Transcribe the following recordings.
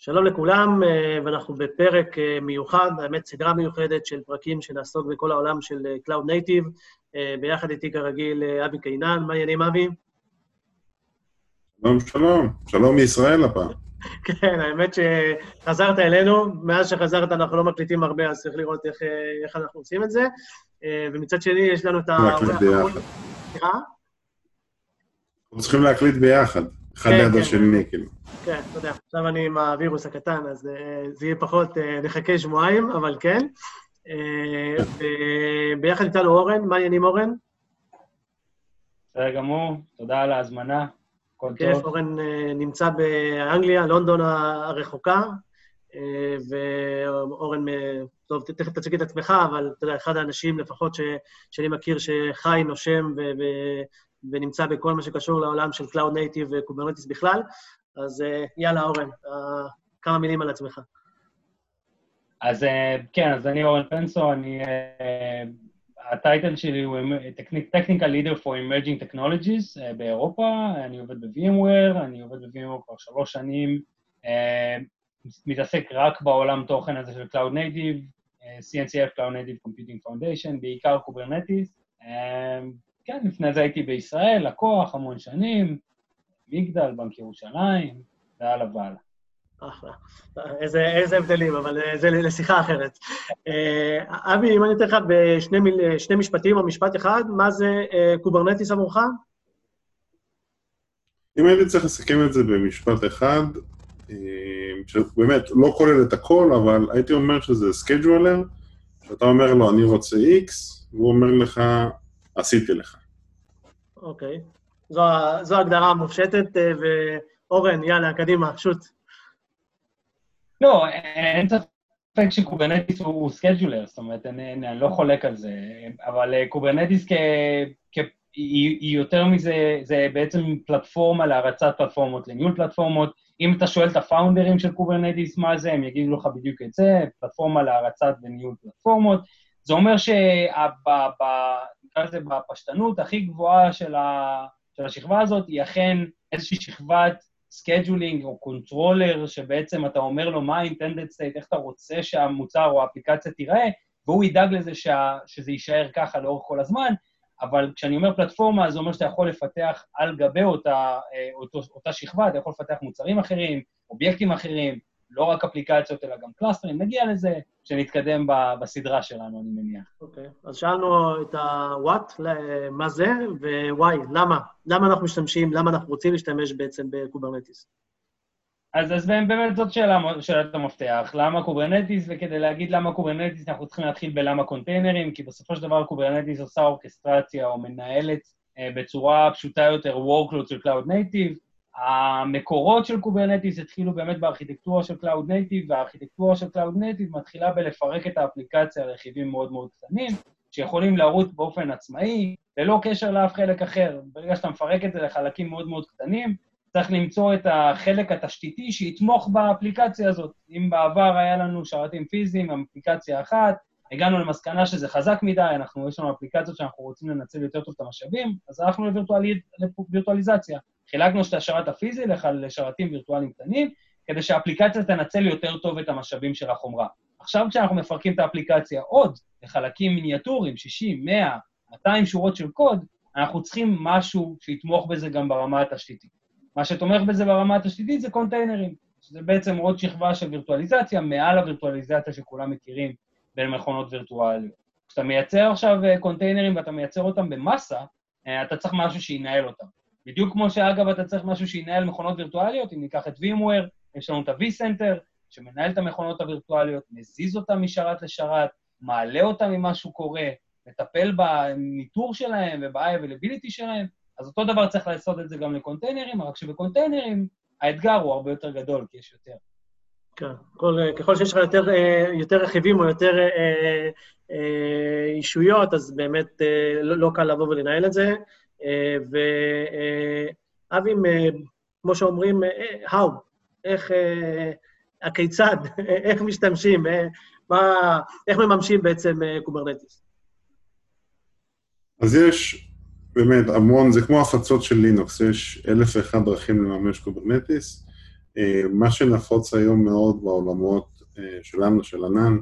שלום לכולם, אה, ואנחנו בפרק אה, מיוחד, האמת סדרה מיוחדת של פרקים שנעסוק בכל העולם של אה, Cloud Native, ביחד איתי כרגיל אבי קינן, מה העניינים אבי? שלום, שלום. שלום מישראל הפעם. כן, האמת שחזרת אלינו, מאז שחזרת אנחנו לא מקליטים הרבה, אז צריך לראות איך, איך אנחנו עושים את זה. ומצד שני, יש לנו את ה... סליחה? אנחנו צריכים להקליט ביחד, אחד כן, ליד כן. השני, כאילו. כן, אתה יודע, עכשיו אני עם הווירוס הקטן, אז uh, זה יהיה פחות, uh, נחכה שבועיים, אבל כן. Uh, ביחד איתנו אורן, מה העניינים אורן? בסדר גמור, תודה על ההזמנה, הכל טוב. כיף, אורן נמצא באנגליה, לונדון הרחוקה, ואורן, טוב, תכף תציג את עצמך, אבל אתה יודע, אחד האנשים לפחות ש, שאני מכיר שחי, נושם ונמצא בכל מה שקשור לעולם של Cloud Native וקוברנטיס בכלל, אז אה, יאללה, אורן, אה, כמה מילים על עצמך. אז אה, כן, אז אני אורן פנסו, אני... הטייטל שלי הוא Technical Leader for Emerging Technologies באירופה, אני עובד ב-VMware, אני עובד ב-VMware כבר שלוש שנים, מתעסק רק בעולם תוכן הזה של Cloud Native, CNCF Cloud Native Computing Foundation, בעיקר קוברנטיס. כן, לפני זה הייתי בישראל, לקוח, המון שנים, מגדל, בנק ירושלים, והלאה והלאה. אחלה. איזה, איזה הבדלים, אבל אה, זה לשיחה אחרת. אה, אבי, אם אני אתן לך בשני מיל, שני משפטים או משפט אחד, מה זה אה, קוברנטיס עבורך? אם הייתי צריך לסכם את זה במשפט אחד, שבאמת לא כולל את הכל, אבל הייתי אומר שזה scheduler, שאתה אומר לו, אני רוצה X, והוא אומר לך, עשיתי לך. אוקיי. Okay. זו, זו הגדרה המופשטת, אה, ואורן, יאללה, קדימה, שוט. לא, אין ספק שקוברנטיס הוא scheduler, זאת אומרת, אני, אני לא חולק על זה, אבל אה, קוברנטיס כ... כ... היא, היא יותר מזה, זה בעצם פלטפורמה להרצת פלטפורמות, לניהול פלטפורמות. אם אתה שואל את ה-founderים של קוברנטיס מה זה, הם יגידו לך בדיוק את זה, פלטפורמה להרצת וניהול פלטפורמות. זה אומר שבפשטנות הכי גבוהה של, ה, של השכבה הזאת היא אכן איזושהי שכבת scheduling או controller, שבעצם אתה אומר לו מה ה-intended state, איך אתה רוצה שהמוצר או האפליקציה תיראה, והוא ידאג לזה שה, שזה יישאר ככה לאורך כל הזמן, אבל כשאני אומר פלטפורמה, זה אומר שאתה יכול לפתח על גבי אותה, אה, אותו, אותה שכבה, אתה יכול לפתח מוצרים אחרים, אובייקטים אחרים, לא רק אפליקציות, אלא גם clusterים, נגיע לזה כשנתקדם בסדרה שלנו, אני מניח. אוקיי, okay. אז שאלנו את ה-what, מה זה, ו-why, למה? למה אנחנו משתמשים, למה אנחנו רוצים להשתמש בעצם בקוברנטיס? אז, אז באמת זאת שאלה, שאלת המפתח. למה קוברנטיס? וכדי להגיד למה קוברנטיס, אנחנו צריכים להתחיל בלמה containerים, כי בסופו של דבר קוברנטיס עושה אורכסטרציה או מנהלת אה, בצורה פשוטה יותר workload של Cloud Native, המקורות של קוברנטיס התחילו באמת בארכיטקטורה של Cloud Native, והארכיטקטורה של Cloud Native מתחילה בלפרק את האפליקציה לרכיבים מאוד מאוד קטנים, שיכולים לרוץ באופן עצמאי, ללא קשר לאף חלק אחר. ברגע שאתה מפרק את זה לחלקים מאוד מאוד קטנים, צריך למצוא את החלק התשתיתי שיתמוך באפליקציה הזאת. אם בעבר היה לנו שרתים פיזיים, אפליקציה אחת, הגענו למסקנה שזה חזק מדי, אנחנו, יש לנו אפליקציות שאנחנו רוצים לנצל יותר טוב את המשאבים, אז הלכנו לווירטואליזציה. חילקנו את השרת הפיזי לשרתים וירטואליים קטנים, כדי שהאפליקציה תנצל יותר טוב את המשאבים של החומרה. עכשיו כשאנחנו מפרקים את האפליקציה עוד לחלקים מיניאטוריים, 60, 100, 200 שורות של קוד, אנחנו צריכים משהו שיתמוך בזה גם ברמה התשתיתית. מה שתומך בזה ברמה התשתיתית זה קונטיינרים, שזה בעצם עוד שכבה של וירטואליזציה, מעל הווירטואליזציה שכולם מכירים בין מכונות וירטואליות. כשאתה מייצר עכשיו אה, קונטיינרים ואתה מייצר אותם במאסה, אה, אתה צריך משהו שינהל אותם. בדיוק כמו שאגב אתה צריך משהו שינהל מכונות וירטואליות, אם ניקח את VMware, יש לנו את ה-vCenter, שמנהל את המכונות הווירטואליות, מזיז אותם משרת לשרת, מעלה אותם אם משהו קורה, מטפל בניטור שלהם וב-availability שלהם, אז אותו דבר צריך לעשות את זה גם לקונטיינרים, רק שבקונטיינרים האתגר הוא הרבה יותר גדול, כי יש יותר. כן, כל, ככל שיש לך יותר, אה, יותר רכיבים או יותר אה, אה, אישויות, אז באמת לא, לא קל לבוא ולנהל את זה. אה, ואבי, אה, כמו שאומרים, אה, how, איך, הכיצד, איך משתמשים, מה, איך מממשים בעצם קוברנטיס? אז יש באמת המון, זה כמו הפצות של לינוקס, יש אלף ואחד דרכים לממש קוברנטיס. אה, מה שנפוץ היום מאוד בעולמות אה, שלנו, של ענן,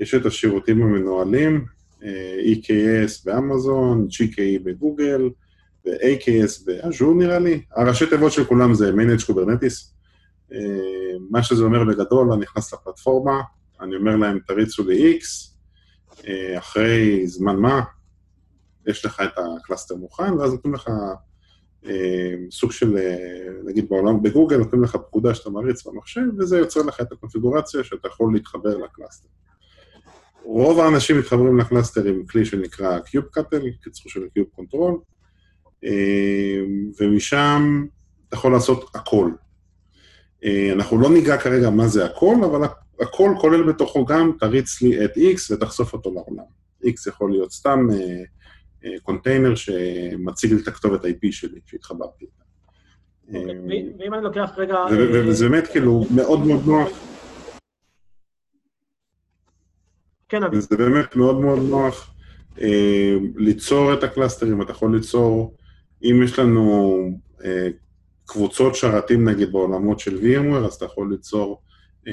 יש את השירותים המנוהלים, אה, EKS באמזון, GKE בגוגל, ו-AKS באז'ור נראה לי. הראשי תיבות של כולם זה Managed Kubernetes. מה שזה אומר בגדול, אני נכנס לפלטפורמה, אני אומר להם, תריצו לי X, אחרי זמן מה, יש לך את ה-cluster מוכן, ואז נותנים לך אה, סוג של, אה, נגיד בעולם, בגוגל נותנים לך פקודה שאתה מריץ במחשב, וזה יוצר לך את הקונפיגורציה שאתה יכול להתחבר ל-cluster. רוב האנשים מתחברים ל-cluster עם כלי שנקרא kubectl, קיצור של Control, אה, ומשם אתה יכול לעשות הכל. אנחנו לא ניגע כרגע מה זה הכל, אבל הכל כולל בתוכו גם, תריץ לי את X ותחשוף אותו לעולם. X יכול להיות סתם קונטיינר שמציג לי את הכתובת IP שלי שהתחברתי איתה. אוקיי, ואם אני לוקח רגע... וזה באמת כאילו מאוד מאוד נוח. כן, אבי. זה באמת מאוד מאוד נוח אה, ליצור את ה-clusterים, אתה יכול ליצור, אם יש לנו אה, קבוצות שרתים נגיד בעולמות של VMware, אז אתה יכול ליצור, אה,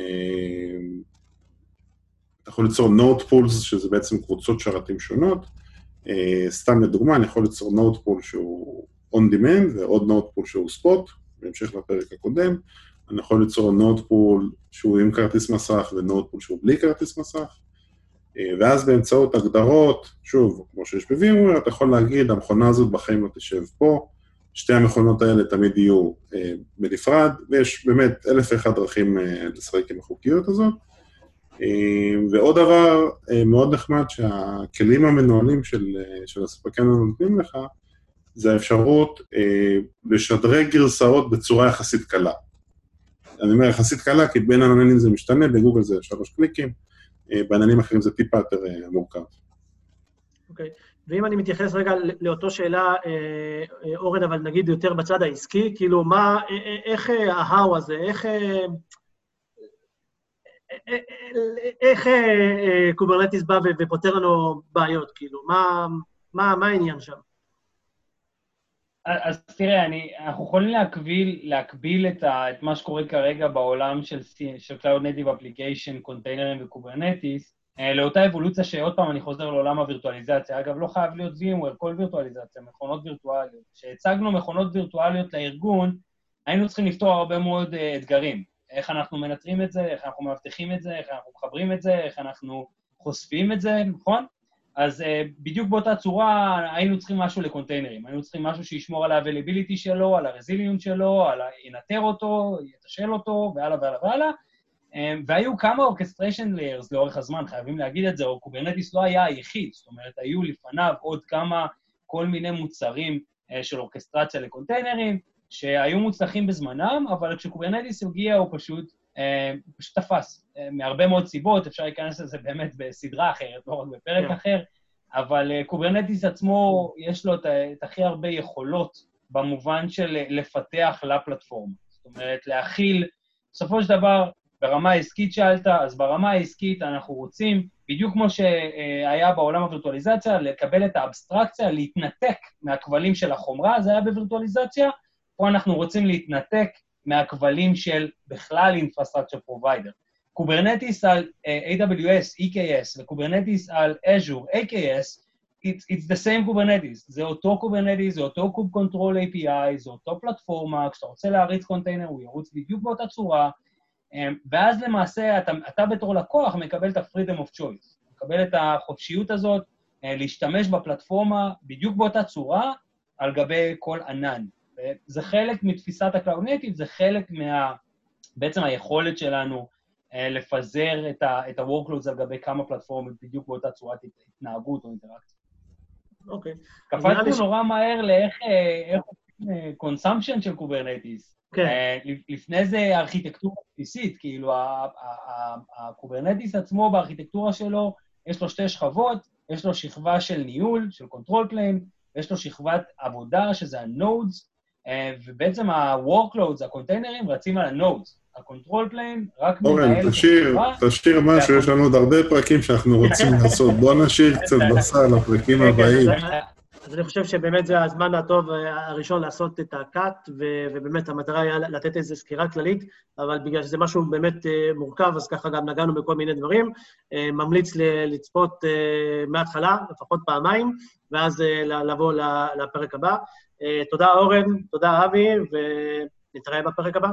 אתה יכול ליצור node pools, שזה בעצם קבוצות שרתים שונות, Uh, סתם לדוגמה, אני יכול ליצור node pool שהוא on demand ועוד node pool שהוא spot, בהמשך לפרק הקודם. אני יכול ליצור node pool שהוא עם כרטיס מסך ו-node pool שהוא בלי כרטיס מסך. Uh, ואז באמצעות הגדרות, שוב, כמו שיש ב-VMware, אתה יכול להגיד, המכונה הזאת בחיים לא תשב פה, שתי המכונות האלה תמיד יהיו uh, בנפרד, ויש באמת אלף ואחד דרכים uh, לשחק עם החוקיות הזאת. אה, ועוד דבר אה, מאוד נחמד שהכלים המנוהלים של, אה, של הספקנו נותנים לך, זה האפשרות לשדרג גרסאות בצורה יחסית קלה. אני אומר יחסית קלה, כי בין עננים זה משתנה, בגוגל זה שלוש קליקים, בעננים אחרים זה טיפה יותר מורכב. אוקיי, okay. ואם אני מתייחס רגע לאותו שאלה, אורן, אבל נגיד יותר בצד העסקי, כאילו, מה, איך ההאו הזה, איך... איך אה, אה, קוברנטיס בא ופותר לנו בעיות, כאילו? מה, מה העניין שם? אז תראה, אני, אנחנו יכולים להקביל, להקביל את, ה, את מה שקורה כרגע בעולם של, של Cloud Native Application, containerים וקוברנטיס, אה, לאותה אבולוציה שעוד פעם אני חוזר לעולם הווירטואליזציה. אגב, לא חייב להיות VMware, כל וירטואליזציה, מכונות וירטואליות. כשהצגנו מכונות וירטואליות לארגון, היינו צריכים לפתור הרבה מאוד אתגרים. איך אנחנו מנטרים את זה, איך אנחנו מאבטחים את זה, איך אנחנו מחברים את זה, איך אנחנו חושפים את זה, נכון? אז uh, בדיוק באותה צורה היינו צריכים משהו ל-containerים, היינו צריכים משהו שישמור על ה-availability שלו, על ה-resilience שלו, על ה... ינטר אותו, יתשאל אותו, והלאה והלאה והלאה. Um, והיו כמה orchestration layers לאורך הזמן, חייבים להגיד את זה, או קוברנטיס לא היה היחיד, זאת אומרת, היו לפניו עוד כמה, כל מיני מוצרים אה, של אורקסטרציה לקונטיינרים, שהיו מוצלחים בזמנם, אבל כש-Kubernetes הגיע הוא פשוט, אה, פשוט תפס. אה, מהרבה מאוד סיבות, אפשר להיכנס לזה באמת בסדרה אחרת, לא רק בפרק yeah. כן. אחר, אבל אה, Kubernetes עצמו, יש לו את, את הכי הרבה יכולות במובן של לפתח לפלטפורמה. זאת אומרת, להכיל, בסופו של דבר, ברמה העסקית שאלת, אז ברמה העסקית אנחנו רוצים, בדיוק כמו שהיה בעולם הווירטואליזציה, לקבל את האבסטרקציה, להתנתק מהכבלים של החומרה, זה היה בווירטואליזציה, פה אנחנו רוצים להתנתק מהכבלים של בכלל Infrastructure Provider. Kubernetes על אה, AWS, EKS, ו-Kubernetes על Azure, AKS, it's, it's the same Kubernetes. זה אותו Kubernetes, זה אותו kube control API, זה אותו פלטפורמה, כשאתה רוצה להריץ קונטיינר הוא ירוץ בדיוק באותה צורה, אמ, ואז למעשה אתה, אתה בתור לקוח מקבל את ה-freedom of choice, מקבל את החופשיות הזאת אה, להשתמש בפלטפורמה בדיוק באותה צורה על גבי כל ענן. זה חלק מתפיסת Native, זה חלק מה... בעצם היכולת שלנו אה, לפזר את ה-workloads על גבי כמה פלטפורמות בדיוק באותה צורת התנהגות או אינטראקציה. אוקיי. קפצנו נורא מהר לאיך עושים אה, consumption של Kubernetes. כן. אה, לפני זה ארכיטקטורה בסיסית, כאילו ה-Kubernetes עצמו בארכיטקטורה שלו, יש לו שתי שכבות, יש לו שכבה של ניהול, של control plane, יש לו שכבת עבודה, שזה ה-nodes, אה, ובעצם ה-workloads, הקונטיינרים, רצים על ה-nodes. ה-control plane רק מנהל את השכבה. תשאיר משהו, יש לנו עוד הרבה פרקים שאנחנו רוצים לעשות. בוא נשאיר קצת בסל לפרקים הבאים. אז אני חושב שבאמת זה הזמן הטוב אה, הראשון לעשות את הקאט, ובאמת המטרה היה לתת איזו סקירה כללית, אבל בגלל שזה משהו באמת אה, מורכב, אז ככה גם נגענו בכל מיני דברים. אה, ממליץ לצפות מההתחלה, לפחות פעמיים, ואז לבוא לפרק הבא. תודה, אורן, תודה, אבי, ונתראה בפרק הבא.